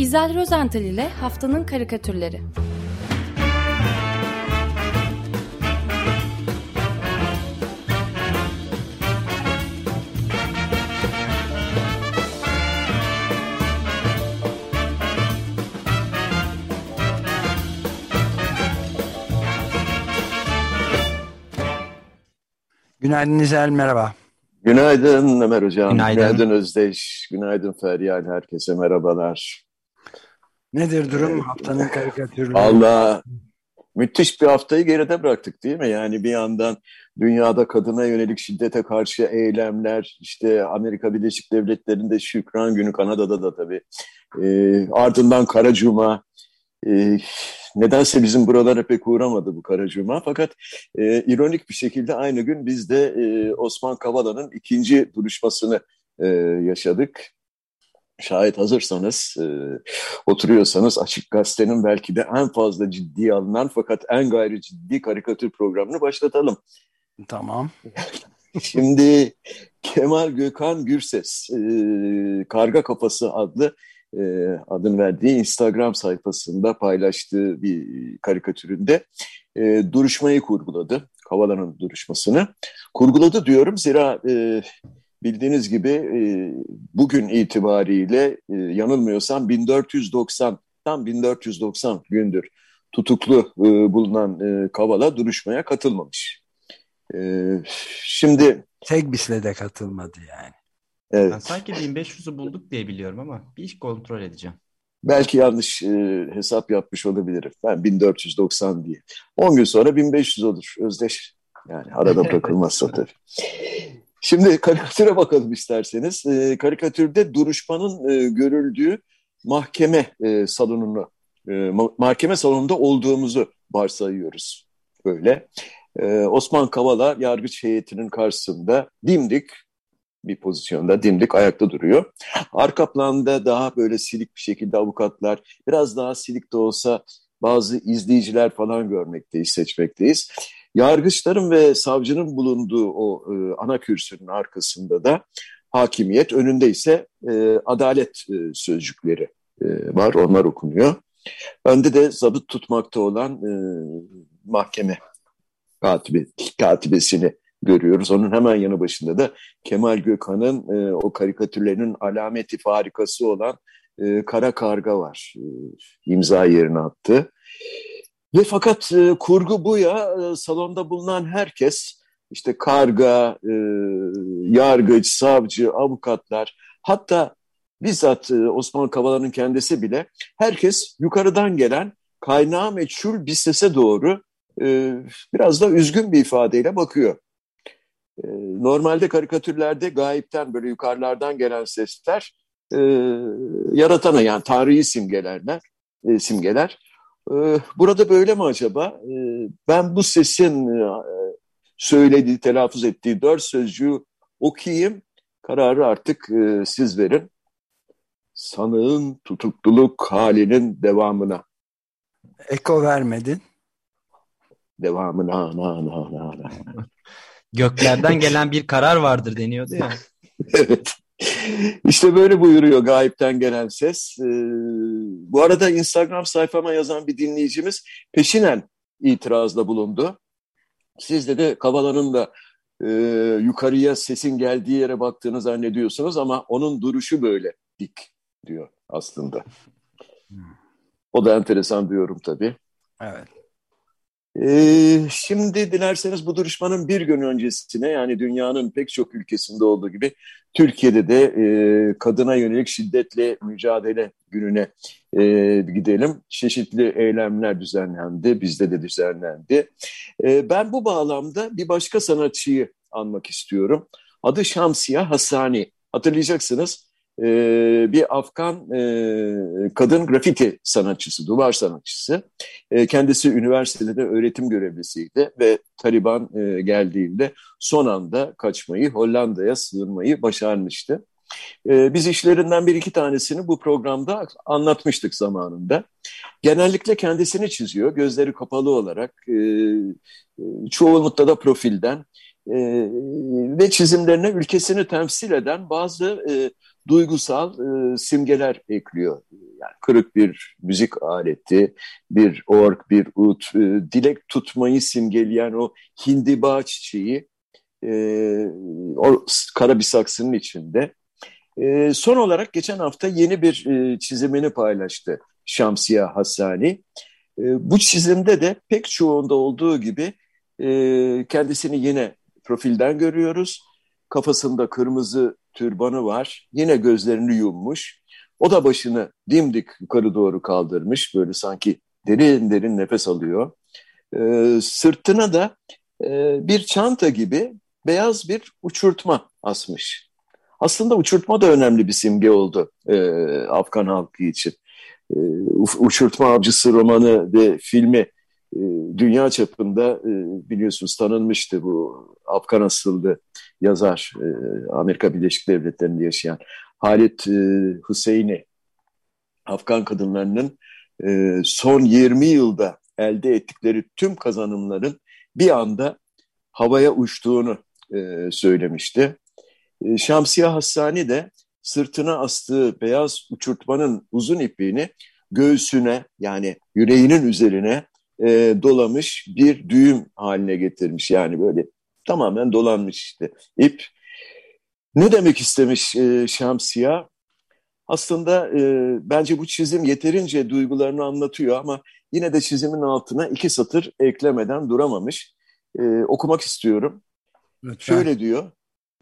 İzel Rozental ile Haftanın Karikatürleri Günaydın İzel, merhaba. Günaydın Ömer Hocam. Günaydın. Günaydın Özdeş. Günaydın Feryal. Herkese merhabalar. Nedir durum haftanın karikatürleri? Allah müthiş bir haftayı geride bıraktık değil mi? Yani bir yandan dünyada kadına yönelik şiddete karşı eylemler, işte Amerika Birleşik Devletleri'nde Şükran Günü, Kanada'da da tabii. Ee, ardından Kara Cuma. Ee, nedense bizim buralara pek uğramadı bu Kara Cuma. Fakat e, ironik bir şekilde aynı gün biz de e, Osman Kavala'nın ikinci duruşmasını e, yaşadık. Şayet hazırsanız, e, oturuyorsanız Açık Gazete'nin belki de en fazla ciddiye alınan fakat en gayri ciddi karikatür programını başlatalım. Tamam. Şimdi Kemal Gökhan Gürses, e, Karga Kafası adlı e, adını verdiği Instagram sayfasında paylaştığı bir karikatüründe e, duruşmayı kurguladı. Kavala'nın duruşmasını. Kurguladı diyorum zira e, bildiğiniz gibi e, bugün itibariyle e, yanılmıyorsam 1490 tam 1490 gündür tutuklu e, bulunan e, Kavala duruşmaya katılmamış. E, şimdi tek bisle de katılmadı yani. Evet. Ben sanki 1500'ü bulduk diye biliyorum ama bir iş kontrol edeceğim. Belki yanlış e, hesap yapmış olabilirim. Ben 1490 diye. 10 gün sonra 1500 olur Özdeş. Yani arada bırakılmazsa tabii. Şimdi karikatüre bakalım isterseniz. E, karikatürde duruşmanın e, görüldüğü mahkeme e, salonunu, e, mahkeme salonunda olduğumuzu varsayıyoruz. Böyle. E, Osman Kavala yargıç heyetinin karşısında dimdik bir pozisyonda dimdik ayakta duruyor. Arka planda daha böyle silik bir şekilde avukatlar, biraz daha silik de olsa bazı izleyiciler falan görmekteyiz, seçmekteyiz. Yargıçların ve savcının bulunduğu o e, ana kürsünün arkasında da hakimiyet, önünde ise e, adalet e, sözcükleri e, var, onlar okunuyor. Önde de zabıt tutmakta olan e, mahkeme katibi, katibesini görüyoruz. Onun hemen yanı başında da Kemal Gökhan'ın e, o karikatürlerinin alameti farikası olan e, Kara Karga var. E, imza yerine attı. Ve fakat e, kurgu bu ya e, salonda bulunan herkes işte karga, e, yargıç, savcı, avukatlar hatta bizzat e, Osman Kavala'nın kendisi bile herkes yukarıdan gelen kaynağı meçhul bir sese doğru e, biraz da üzgün bir ifadeyle bakıyor. E, normalde karikatürlerde gayipten böyle yukarılardan gelen sesler e, yaratana yani Tanrı'yı simgelerler, e, simgeler. E, burada böyle mi acaba? E, ben bu sesin e, söylediği, telaffuz ettiği dört sözcüğü okuyayım. Kararı artık e, siz verin. Sanığın tutukluluk halinin devamına. Eko vermedin. Devamına. Na, na, na, na. Göklerden gelen bir karar vardır deniyordu ya. evet. İşte böyle buyuruyor gayipten gelen ses. Bu arada Instagram sayfama yazan bir dinleyicimiz peşinen itirazda bulundu. Sizde de Kavala'nın da e, yukarıya sesin geldiği yere baktığını zannediyorsunuz ama onun duruşu böyle dik diyor aslında. O da enteresan diyorum tabii. Evet. Ee, şimdi dilerseniz bu duruşmanın bir gün öncesine yani dünyanın pek çok ülkesinde olduğu gibi Türkiye'de de e, kadına yönelik şiddetle mücadele gününe e, gidelim. Çeşitli eylemler düzenlendi, bizde de düzenlendi. E, ben bu bağlamda bir başka sanatçıyı anmak istiyorum. Adı Şamsiya Hasani. Hatırlayacaksınız ee, bir Afgan e, kadın grafiti sanatçısı, duvar sanatçısı. E, kendisi üniversitede öğretim görevlisiydi ve Taliban e, geldiğinde son anda kaçmayı, Hollanda'ya sığınmayı başarmıştı. E, biz işlerinden bir iki tanesini bu programda anlatmıştık zamanında. Genellikle kendisini çiziyor, gözleri kapalı olarak, e, çoğunlukla da profilden e, ve çizimlerine ülkesini temsil eden bazı e, duygusal e, simgeler ekliyor. yani kırık bir müzik aleti, bir ork, bir ut, e, dilek tutmayı simgeleyen o hindiba çiçeği e, o kara bir saksının içinde. E, son olarak geçen hafta yeni bir e, çizimini paylaştı Şamsiye Hassani. E, bu çizimde de pek çoğunda olduğu gibi e, kendisini yine profilden görüyoruz. Kafasında kırmızı türbanı var. Yine gözlerini yummuş. O da başını dimdik yukarı doğru kaldırmış. Böyle sanki derin derin nefes alıyor. E, sırtına da e, bir çanta gibi beyaz bir uçurtma asmış. Aslında uçurtma da önemli bir simge oldu e, Afgan halkı için. E, Uçurtma Avcısı romanı ve filmi dünya çapında e, biliyorsunuz tanınmıştı bu Afgan asıllı yazar e, Amerika Birleşik Devletleri'nde yaşayan Halit e, Hüseyin'i Afgan kadınlarının son 20 yılda elde ettikleri tüm kazanımların bir anda havaya uçtuğunu söylemişti. Şamsiye Hassani de sırtına astığı beyaz uçurtmanın uzun ipini göğsüne yani yüreğinin üzerine e, dolamış bir düğüm haline getirmiş. Yani böyle tamamen dolanmış işte ip. Ne demek istemiş e, Şamsiya? Aslında e, bence bu çizim yeterince duygularını anlatıyor ama yine de çizimin altına iki satır eklemeden duramamış. E, okumak istiyorum. Lütfen. Şöyle diyor,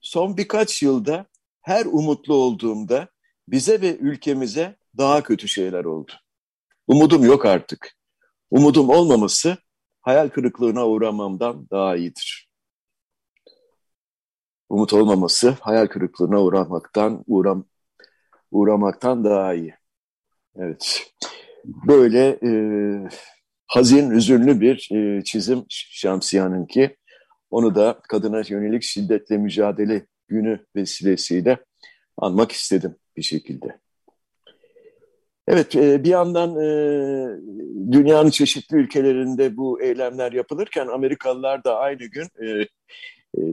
son birkaç yılda her umutlu olduğumda bize ve ülkemize daha kötü şeyler oldu. Umudum yok artık. Umudum olmaması hayal kırıklığına uğramamdan daha iyidir. Umut olmaması hayal kırıklığına uğramaktan uğram uğramaktan daha iyi. Evet. Böyle e, hazin, üzünlü bir e, çizim Şamsiya'nınki. Onu da kadına yönelik şiddetle mücadele günü vesilesiyle anmak istedim bir şekilde. Evet, e, bir yandan e, dünyanın çeşitli ülkelerinde bu eylemler yapılırken Amerikalılar da aynı gün e,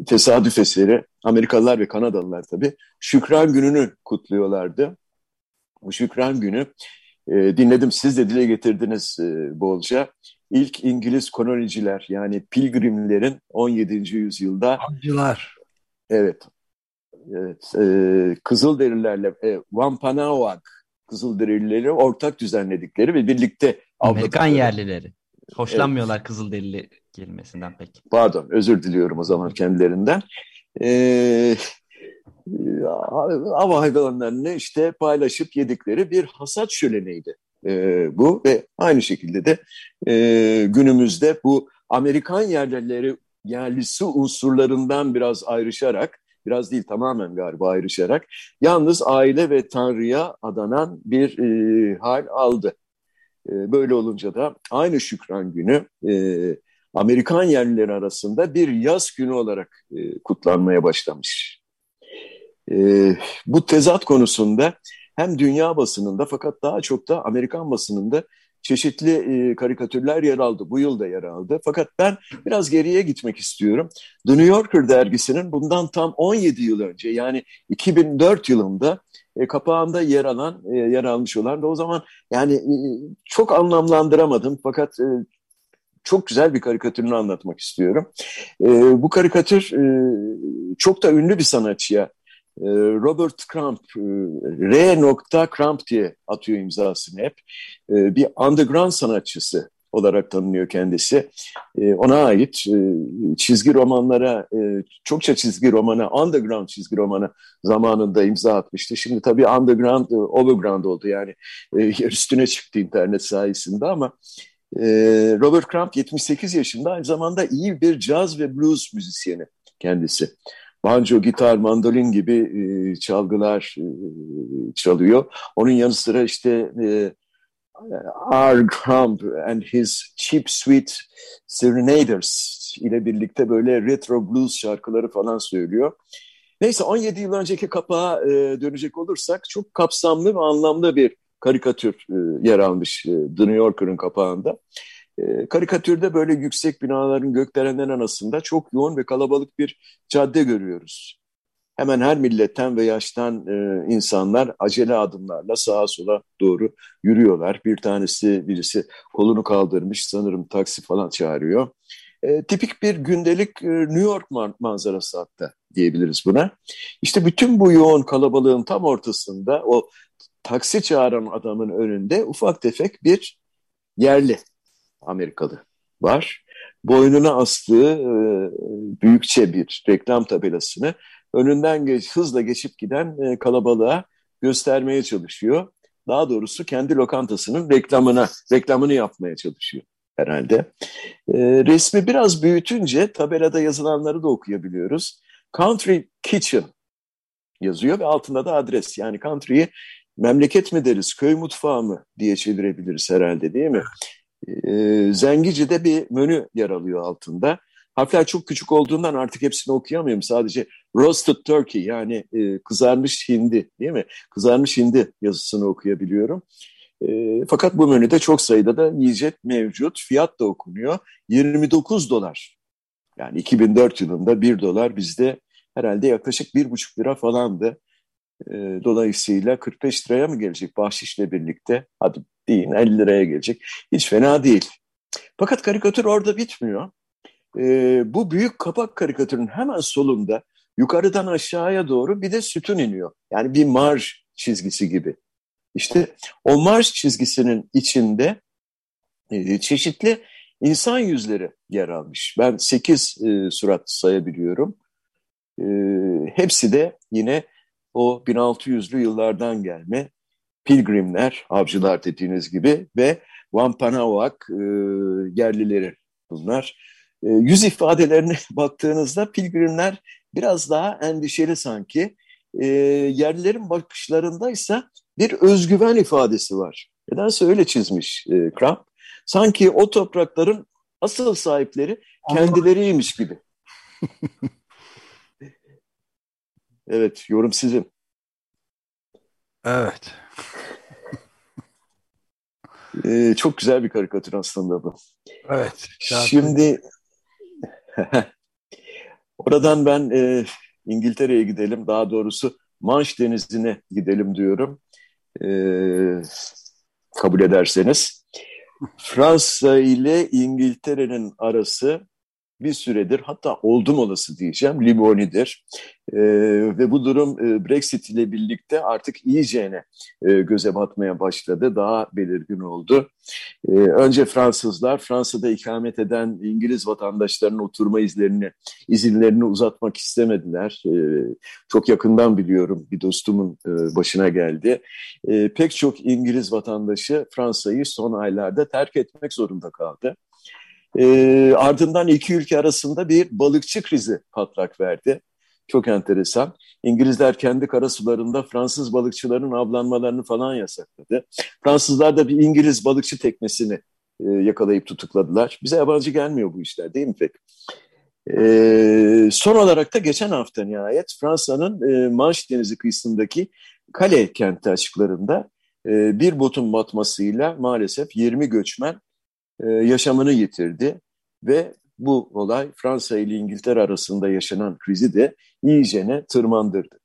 tesadüf eseri, Amerikalılar ve Kanadalılar tabii, Şükran Günü'nü kutluyorlardı. Bu Şükran Günü, dinledim siz de dile getirdiniz bolca, ilk İngiliz koloniciler yani pilgrimlerin 17. yüzyılda... Hancılar. Evet, evet Kızılderililerle e, Wampanoag Kızılderilileri ortak düzenledikleri ve birlikte Amerikan yerlileri. Hoşlanmıyorlar evet. Kızılderili kelimesinden pek. Pardon, özür diliyorum o zaman kendilerinden. Ee, av hayvanlarını işte paylaşıp yedikleri bir hasat şöleneydi e, bu ve aynı şekilde de e, günümüzde bu Amerikan yerlileri yerlisi unsurlarından biraz ayrışarak biraz değil tamamen galiba ayrışarak yalnız aile ve Tanrı'ya adanan bir e, hal aldı. E, böyle olunca da aynı Şükran Günü e, Amerikan yerlileri arasında bir yaz günü olarak e, kutlanmaya başlamış. E, bu tezat konusunda hem dünya basınında fakat daha çok da Amerikan basınında çeşitli e, karikatürler yer aldı. Bu yıl da yer aldı. Fakat ben biraz geriye gitmek istiyorum. The New Yorker dergisinin bundan tam 17 yıl önce yani 2004 yılında e, kapağında yer alan, e, yer almış olan da o zaman yani e, çok anlamlandıramadım fakat e, çok güzel bir karikatürünü anlatmak istiyorum. E, bu karikatür e, çok da ünlü bir sanatçıya Robert Crump, e, R. Crump diye atıyor imzasını hep. Ee, bir underground sanatçısı olarak tanınıyor kendisi. Ee, ona ait e, çizgi romanlara, e, çokça çizgi romana, underground çizgi romana zamanında imza atmıştı. Şimdi tabii underground, overground oldu yani üstüne çıktı internet sayesinde ama Robert Crump 78 yaşında aynı zamanda iyi bir caz ve blues müzisyeni kendisi banjo, gitar, mandolin gibi e, çalgılar e, çalıyor. Onun yanı sıra işte e, R. Crumb and his Cheap Sweet Serenaders ile birlikte böyle retro blues şarkıları falan söylüyor. Neyse 17 yıl önceki kapağa e, dönecek olursak çok kapsamlı ve anlamlı bir karikatür e, yer almış e, The New Yorker'ın kapağında. E, karikatürde böyle yüksek binaların gökdelenden arasında çok yoğun ve kalabalık bir cadde görüyoruz. hemen her milletten ve yaştan e, insanlar acele adımlarla sağa sola doğru yürüyorlar. Bir tanesi birisi kolunu kaldırmış sanırım taksi falan çağırıyor. E, tipik bir gündelik e, New York manzarası hatta diyebiliriz buna. İşte bütün bu yoğun kalabalığın tam ortasında o taksi çağıran adamın önünde ufak tefek bir yerli Amerikalı var. Boynuna astığı e, büyükçe bir reklam tabelasını önünden geç, hızla geçip giden e, kalabalığa göstermeye çalışıyor. Daha doğrusu kendi lokantasının reklamına, reklamını yapmaya çalışıyor herhalde. E, resmi biraz büyütünce tabelada yazılanları da okuyabiliyoruz. Country Kitchen yazıyor ve altında da adres. Yani country'yi memleket mi deriz, köy mutfağı mı diye çevirebiliriz herhalde değil mi? E, Zengici'de bir menü yer alıyor altında. Harfler çok küçük olduğundan artık hepsini okuyamıyorum. Sadece roasted turkey yani e, kızarmış hindi değil mi? Kızarmış hindi yazısını okuyabiliyorum. E, fakat bu menüde çok sayıda da yiyecek mevcut. Fiyat da okunuyor. 29 dolar. Yani 2004 yılında 1 dolar bizde herhalde yaklaşık 1,5 lira falandı. E, dolayısıyla 45 liraya mı gelecek bahşişle birlikte? Hadi deyin 50 liraya gelecek. Hiç fena değil. Fakat karikatür orada bitmiyor. E, bu büyük kapak karikatürün hemen solunda yukarıdan aşağıya doğru bir de sütun iniyor. Yani bir marş çizgisi gibi. İşte o marş çizgisinin içinde e, çeşitli insan yüzleri yer almış. Ben sekiz e, surat sayabiliyorum. E, hepsi de yine o 1600'lü yıllardan gelme pilgrimler, avcılar dediğiniz gibi ve Wampanoag e, yerlileri bunlar. E, yüz ifadelerine baktığınızda pilgrimler biraz daha endişeli sanki. E, yerlilerin bakışlarındaysa bir özgüven ifadesi var. Nedense öyle çizmiş e, Kramp. Sanki o toprakların asıl sahipleri kendileriymiş gibi. evet, yorum sizin. Evet. Ee, çok güzel bir karikatür aslında bu. Evet. Şimdi oradan ben e, İngiltere'ye gidelim. Daha doğrusu Manş Denizi'ne gidelim diyorum. E, kabul ederseniz. Fransa ile İngiltere'nin arası bir süredir hatta oldum olası diyeceğim limonidir. E, ve bu durum e, Brexit ile birlikte artık iyicene e, göze batmaya başladı. Daha belirgin oldu. E, önce Fransızlar Fransa'da ikamet eden İngiliz vatandaşlarının oturma izlerini, izinlerini uzatmak istemediler. E, çok yakından biliyorum bir dostumun e, başına geldi. E, pek çok İngiliz vatandaşı Fransa'yı son aylarda terk etmek zorunda kaldı. E, ardından iki ülke arasında bir balıkçı krizi patlak verdi. Çok enteresan. İngilizler kendi karasularında Fransız balıkçıların avlanmalarını falan yasakladı. Fransızlar da bir İngiliz balıkçı teknesini e, yakalayıp tutukladılar. Bize yabancı gelmiyor bu işler değil mi pek? E, son olarak da geçen hafta nihayet Fransa'nın e, Manş Denizi kıyısındaki Kale kenti açıklarında e, bir botun batmasıyla maalesef 20 göçmen e, yaşamını yitirdi ve bu olay Fransa ile İngiltere arasında yaşanan krizi de iyicene tırmandırdı.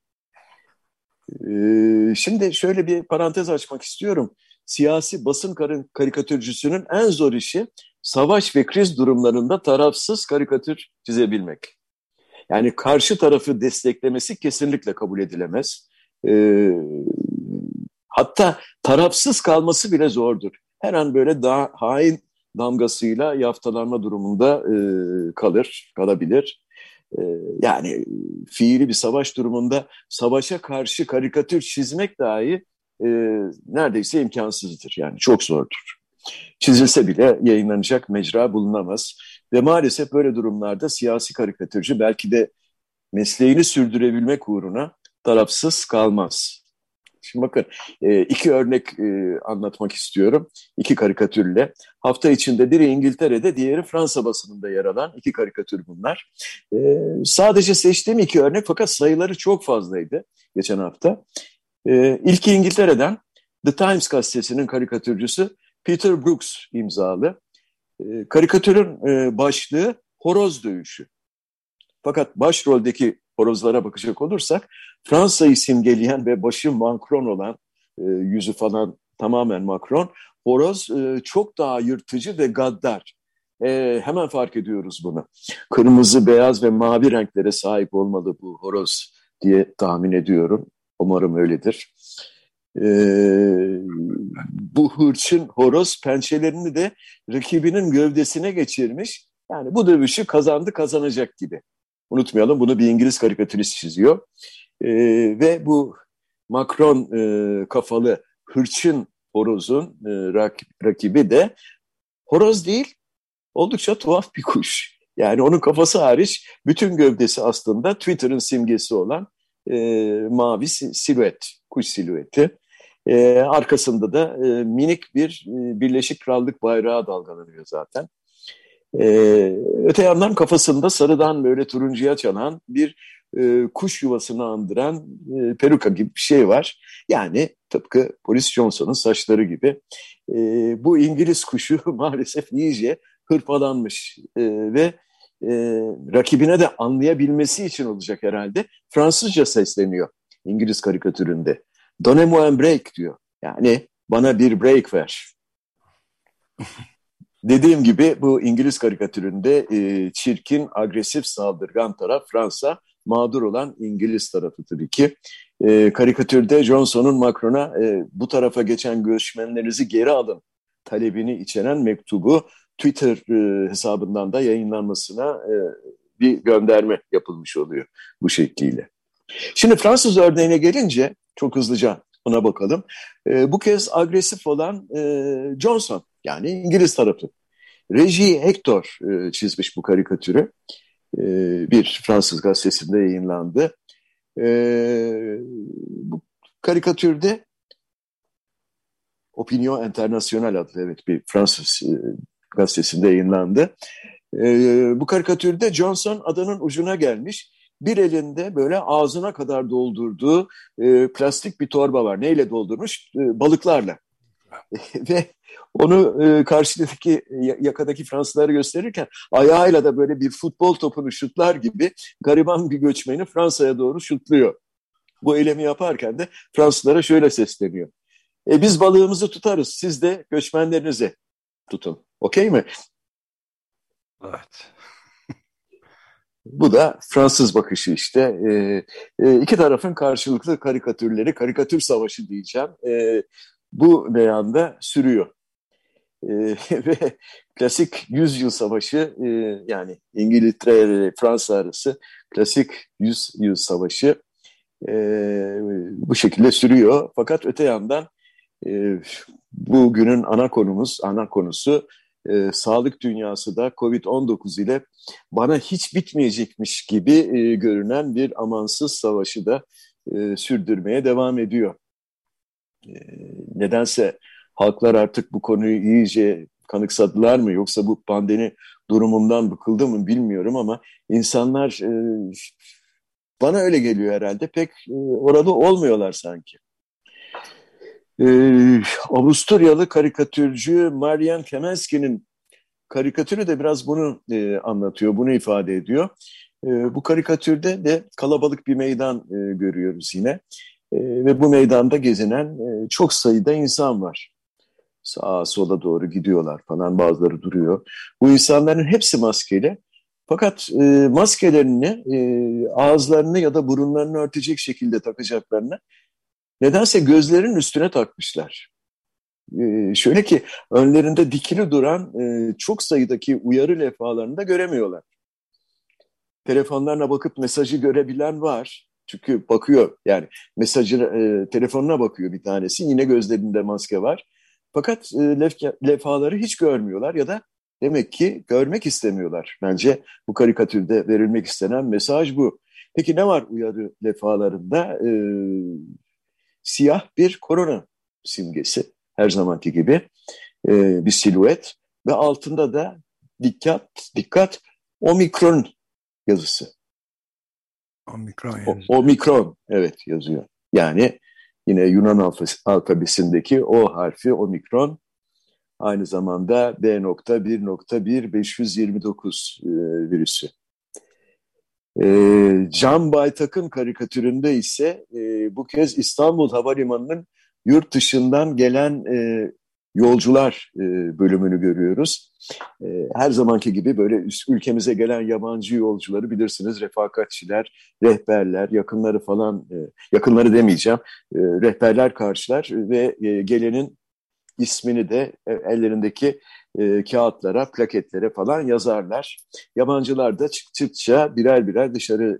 E, şimdi şöyle bir parantez açmak istiyorum. Siyasi basın karikatürcüsünün en zor işi savaş ve kriz durumlarında tarafsız karikatür çizebilmek. Yani karşı tarafı desteklemesi kesinlikle kabul edilemez. E, hatta tarafsız kalması bile zordur. Her an böyle daha hain damgasıyla yaftalanma durumunda e, kalır, kalabilir. E, yani fiili bir savaş durumunda savaşa karşı karikatür çizmek dahi e, neredeyse imkansızdır. Yani çok zordur. Çizilse bile yayınlanacak mecra bulunamaz. Ve maalesef böyle durumlarda siyasi karikatürcü belki de mesleğini sürdürebilmek uğruna tarafsız kalmaz. Şimdi bakın e, iki örnek e, anlatmak istiyorum. İki karikatürle. Hafta içinde biri İngiltere'de, diğeri Fransa basınında yer alan iki karikatür bunlar. E, sadece seçtiğim iki örnek fakat sayıları çok fazlaydı geçen hafta. İlki İngiltere'den The Times gazetesinin karikatürcüsü Peter Brooks imzalı. Karikatürün başlığı horoz dövüşü. Fakat başroldeki horozlara bakacak olursak Fransa'yı simgeleyen ve başı Macron olan e, yüzü falan tamamen Macron horoz e, çok daha yırtıcı ve gaddar. E, hemen fark ediyoruz bunu. Kırmızı, beyaz ve mavi renklere sahip olmalı bu horoz diye tahmin ediyorum. Umarım öyledir. E, bu hırçın horoz pençelerini de rakibinin gövdesine geçirmiş. Yani bu dövüşü kazandı kazanacak gibi. Unutmayalım bunu bir İngiliz karikatürist çiziyor. E, ve bu Macron e, kafalı hırçın horozun e, rak, rakibi de horoz değil oldukça tuhaf bir kuş. Yani onun kafası hariç bütün gövdesi aslında Twitter'ın simgesi olan e, mavi silüet, kuş silüeti. E, arkasında da e, minik bir e, Birleşik Krallık bayrağı dalgalanıyor zaten. E, öte yandan kafasında sarıdan böyle turuncuya çalan bir e, kuş yuvasını andıran e, peruka gibi bir şey var. Yani tıpkı Boris Johnson'un saçları gibi. E, bu İngiliz kuşu maalesef iyice hırpalanmış e, ve e, rakibine de anlayabilmesi için olacak herhalde. Fransızca sesleniyor İngiliz karikatüründe. Donnez-moi un break diyor. Yani bana bir break ver. Dediğim gibi bu İngiliz karikatüründe e, çirkin, agresif, saldırgan taraf Fransa, mağdur olan İngiliz tarafı tabii ki. E, karikatürde Johnson'un Macron'a e, bu tarafa geçen göçmenlerinizi geri alın talebini içeren mektubu Twitter e, hesabından da yayınlanmasına e, bir gönderme yapılmış oluyor bu şekliyle. Şimdi Fransız örneğine gelince çok hızlıca ona bakalım. E, bu kez agresif olan e, Johnson yani İngiliz tarafı. Reji Hector e, çizmiş bu karikatürü. E, bir Fransız gazetesinde yayınlandı. E, bu karikatürde Opinion International adlı evet bir Fransız e, gazetesinde yayınlandı. E, bu karikatürde Johnson adanın ucuna gelmiş. Bir elinde böyle ağzına kadar doldurduğu e, plastik bir torba var. Neyle doldurmuş? E, balıklarla. Ve onu e, karşıdaki yakadaki Fransızlara gösterirken ayağıyla da böyle bir futbol topunu şutlar gibi gariban bir göçmeni Fransa'ya doğru şutluyor. Bu eylemi yaparken de Fransızlara şöyle sesleniyor. E, biz balığımızı tutarız, siz de göçmenlerinizi tutun. Okey mi? Evet. Bu da Fransız bakışı işte. E, e, iki tarafın karşılıklı karikatürleri, karikatür savaşı diyeceğim. E, bu meyanda sürüyor. E, ve klasik yüzyıl savaşı e, yani İngiltere ile Fransa arası klasik yüzyıl savaşı e, bu şekilde sürüyor. Fakat öte yandan e, bugünün ana konumuz, ana konusu e, sağlık dünyası da Covid-19 ile bana hiç bitmeyecekmiş gibi e, görünen bir amansız savaşı da e, sürdürmeye devam ediyor. E, nedense halklar artık bu konuyu iyice kanıksadılar mı yoksa bu pandemi durumundan bıkıldı mı bilmiyorum ama insanlar e, bana öyle geliyor herhalde pek e, orada olmuyorlar sanki. Ee, Avusturyalı karikatürcü Marian Kemenski'nin karikatürü de biraz bunu e, anlatıyor, bunu ifade ediyor. E, bu karikatürde de kalabalık bir meydan görüyoruz yine. E, ve bu meydanda gezinen e, çok sayıda insan var. Sağa sola doğru gidiyorlar falan bazıları duruyor. Bu insanların hepsi maskeli. Fakat e, maskelerini e, ağızlarını ya da burunlarını örtecek şekilde takacaklarını nedense gözlerin üstüne takmışlar. Ee, şöyle ki önlerinde dikili duran e, çok sayıdaki uyarı levhalarını da göremiyorlar. Telefonlarına bakıp mesajı görebilen var. Çünkü bakıyor yani mesajı e, telefonuna bakıyor bir tanesi yine gözlerinde maske var. Fakat e, lef, levhaları hiç görmüyorlar ya da demek ki görmek istemiyorlar. Bence bu karikatürde verilmek istenen mesaj bu. Peki ne var uyarı levhalarında? Ee, siyah bir korona simgesi her zamanki gibi e, bir silüet ve altında da dikkat dikkat omikron yazısı. Omikron yazıyor. O, omikron evet yazıyor. Yani yine Yunan alfabesindeki O harfi omikron aynı zamanda B.1.1.529 e, virüsü. E, Can Baytak'ın karikatüründe ise e, bu kez İstanbul Havalimanı'nın yurt dışından gelen e, yolcular e, bölümünü görüyoruz. E, her zamanki gibi böyle ülkemize gelen yabancı yolcuları bilirsiniz refakatçiler, rehberler, yakınları falan, e, yakınları demeyeceğim, rehberler karşılar ve gelenin ismini de ellerindeki kağıtlara, plaketlere falan yazarlar. Yabancılar da çıktıkça birer birer dışarı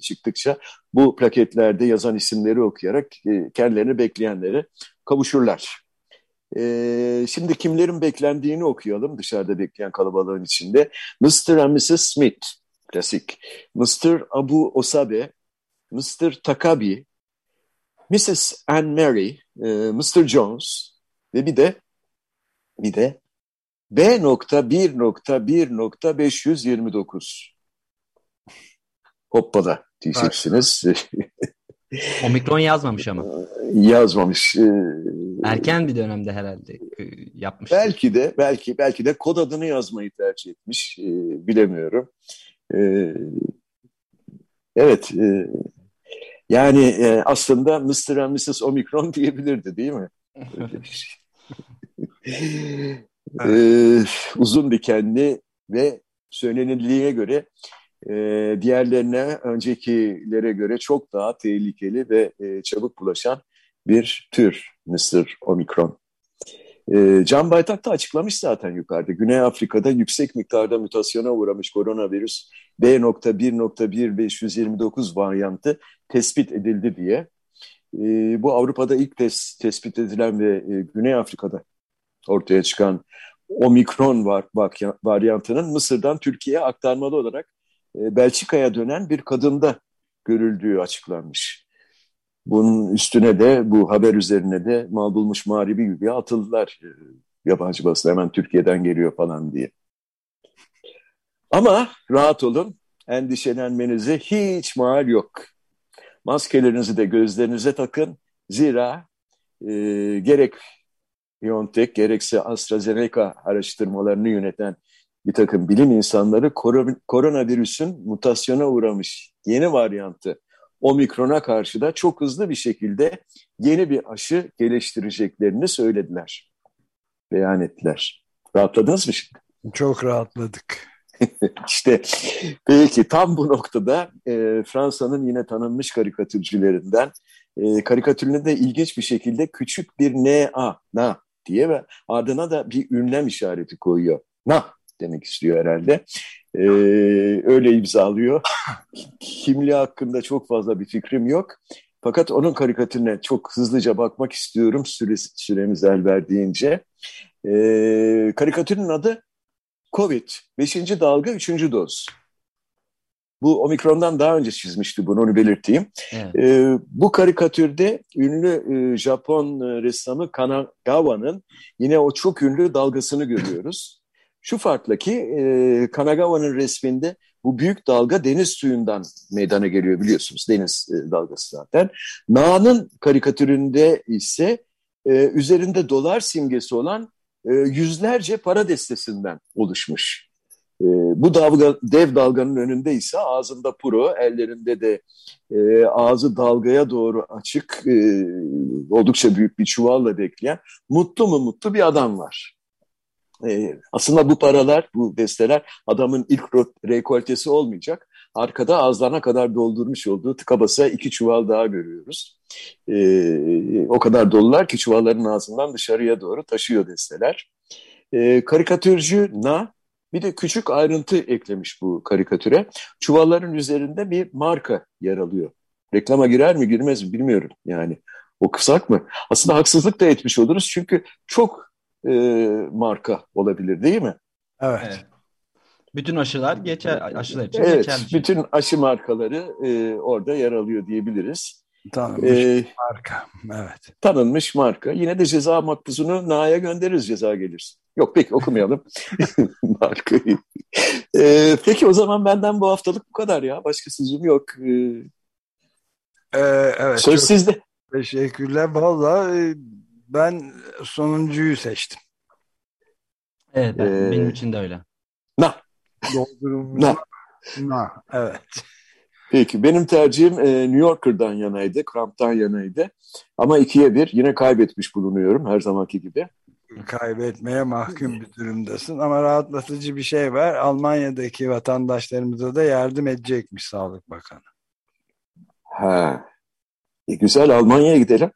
çıktıkça bu plaketlerde yazan isimleri okuyarak kendilerini bekleyenleri kavuşurlar. E, şimdi kimlerin beklendiğini okuyalım dışarıda bekleyen kalabalığın içinde. Mr. and Mrs. Smith, klasik. Mr. Abu Osabe, Mr. Takabi, Mrs. Anne Mary, e, Mr. Jones ve bir de bir de B.1.1.529. Hoppala diyeceksiniz. Omikron yazmamış ama. Yazmamış. Ee, Erken bir dönemde herhalde e, yapmış. Belki de belki belki de kod adını yazmayı tercih etmiş. Ee, bilemiyorum. Evet. E, yani e, aslında Mr. and Mrs. Omicron diyebilirdi değil mi? ee, uzun dikenli ve söylenildiğine göre e, diğerlerine öncekilere göre çok daha tehlikeli ve e, çabuk bulaşan bir tür Mr. Omikron. E, Can Baytak da açıklamış zaten yukarıda. Güney Afrika'da yüksek miktarda mutasyona uğramış koronavirüs B.1.1.529 varyantı tespit edildi diye. E, bu Avrupa'da ilk tes tespit edilen ve e, Güney Afrika'da ortaya çıkan omikron var, varyantının Mısır'dan Türkiye'ye aktarmalı olarak Belçika'ya dönen bir kadında görüldüğü açıklanmış. Bunun üstüne de bu haber üzerine de mal bulmuş mağribi gibi atıldılar e, yabancı basın hemen Türkiye'den geliyor falan diye. Ama rahat olun endişelenmenize hiç mal yok. Maskelerinizi de gözlerinize takın. Zira e, gerek BioNTech gerekse AstraZeneca araştırmalarını yöneten bir takım bilim insanları kor koronavirüsün mutasyona uğramış yeni varyantı omikrona karşı da çok hızlı bir şekilde yeni bir aşı geliştireceklerini söylediler. Beyan ettiler. Rahatladınız mı şimdi? Çok rahatladık. İşte peki tam bu noktada e, Fransa'nın yine tanınmış karikatürcülerinden e, karikatürüne de ilginç bir şekilde küçük bir NA, na diye ve ardına da bir ünlem işareti koyuyor. Na demek istiyor herhalde. Ee, öyle imzalıyor. Kimliği hakkında çok fazla bir fikrim yok. Fakat onun karikatürüne çok hızlıca bakmak istiyorum süre, süremiz el verdiğince. Ee, karikatürün adı Covid, 5. dalga 3. doz. Bu omikrondan daha önce çizmişti bunu, onu belirteyim. Evet. E, bu karikatürde ünlü e, Japon e, ressamı Kanagawa'nın yine o çok ünlü dalgasını görüyoruz. Şu farkla ki e, Kanagawa'nın resminde bu büyük dalga deniz suyundan meydana geliyor biliyorsunuz. Deniz e, dalgası zaten. Na'nın karikatüründe ise e, üzerinde dolar simgesi olan e, yüzlerce para destesinden oluşmuş. E, bu dalga, dev dalganın önünde ise ağzında puro, ellerinde de e, ağzı dalgaya doğru açık, e, oldukça büyük bir çuvalla bekleyen mutlu mu mutlu bir adam var. E, aslında bu paralar, bu desteler adamın ilk rekoltesi olmayacak. Arkada ağızlarına kadar doldurmuş olduğu tıka basa iki çuval daha görüyoruz. E, o kadar dolular ki çuvalların ağzından dışarıya doğru taşıyor desteler. E, karikatürcü Na bir de küçük ayrıntı eklemiş bu karikatüre. Çuvalların üzerinde bir marka yer alıyor. Reklama girer mi girmez mi bilmiyorum yani. O kısak mı? Aslında haksızlık da etmiş oluruz çünkü çok e, marka olabilir değil mi? Evet. evet. Bütün aşılar geçer, aşılar için evet, geçerli. Şey. Bütün aşı markaları e, orada yer alıyor diyebiliriz. Tanınmış ee, marka, evet. Tanınmış marka. Yine de ceza makbuzunu Na'ya göndeririz ceza gelirse. Yok peki okumayalım markayı. Ee, peki o zaman benden bu haftalık bu kadar ya. Başka sözüm yok. Ee, ee, evet. Söz sizde. Teşekkürler. Valla e, ben sonuncuyu seçtim. Evet, ee, benim için de öyle. Na. Doldurumuna Na, evet. Peki benim tercihim e, New Yorker'dan yanaydı, Cramp'tan yanaydı. Ama ikiye bir yine kaybetmiş bulunuyorum her zamanki gibi. Kaybetmeye mahkum bir durumdasın ama rahatlatıcı bir şey var. Almanya'daki vatandaşlarımıza da yardım edecekmiş Sağlık Bakanı. Ha. E, güzel Almanya'ya gidelim.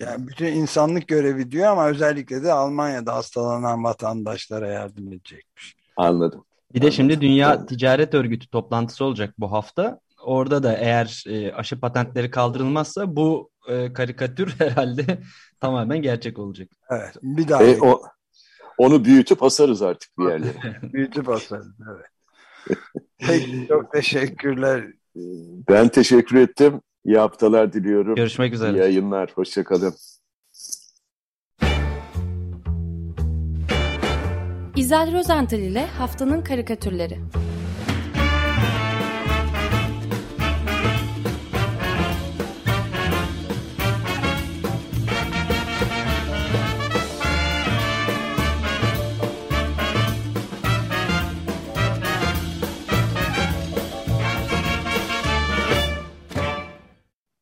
Yani bütün insanlık görevi diyor ama özellikle de Almanya'da hastalanan vatandaşlara yardım edecekmiş. Anladım. Bir de şimdi Dünya. Ticaret Örgütü toplantısı olacak bu hafta. Orada da eğer e, aşı patentleri kaldırılmazsa bu e, karikatür herhalde tamamen gerçek olacak. Evet. Bir daha E, o, onu büyütüp asarız artık bir yerlere. büyütüp asarız. Evet. Peki, çok teşekkürler. Ben teşekkür ettim. İyi haftalar diliyorum. Görüşmek İyi üzere. yayınlar. Hoşçakalın. İzel Rozental ile Haftanın Karikatürleri